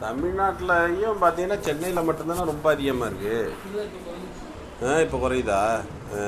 தமிழ்நாட்டிலையும் பார்த்தீங்கன்னா சென்னையில் மட்டும்தானே ரொம்ப அதிகமாக இருக்குது இப்போ ஆ இப்போ குறையுதா? ஆ.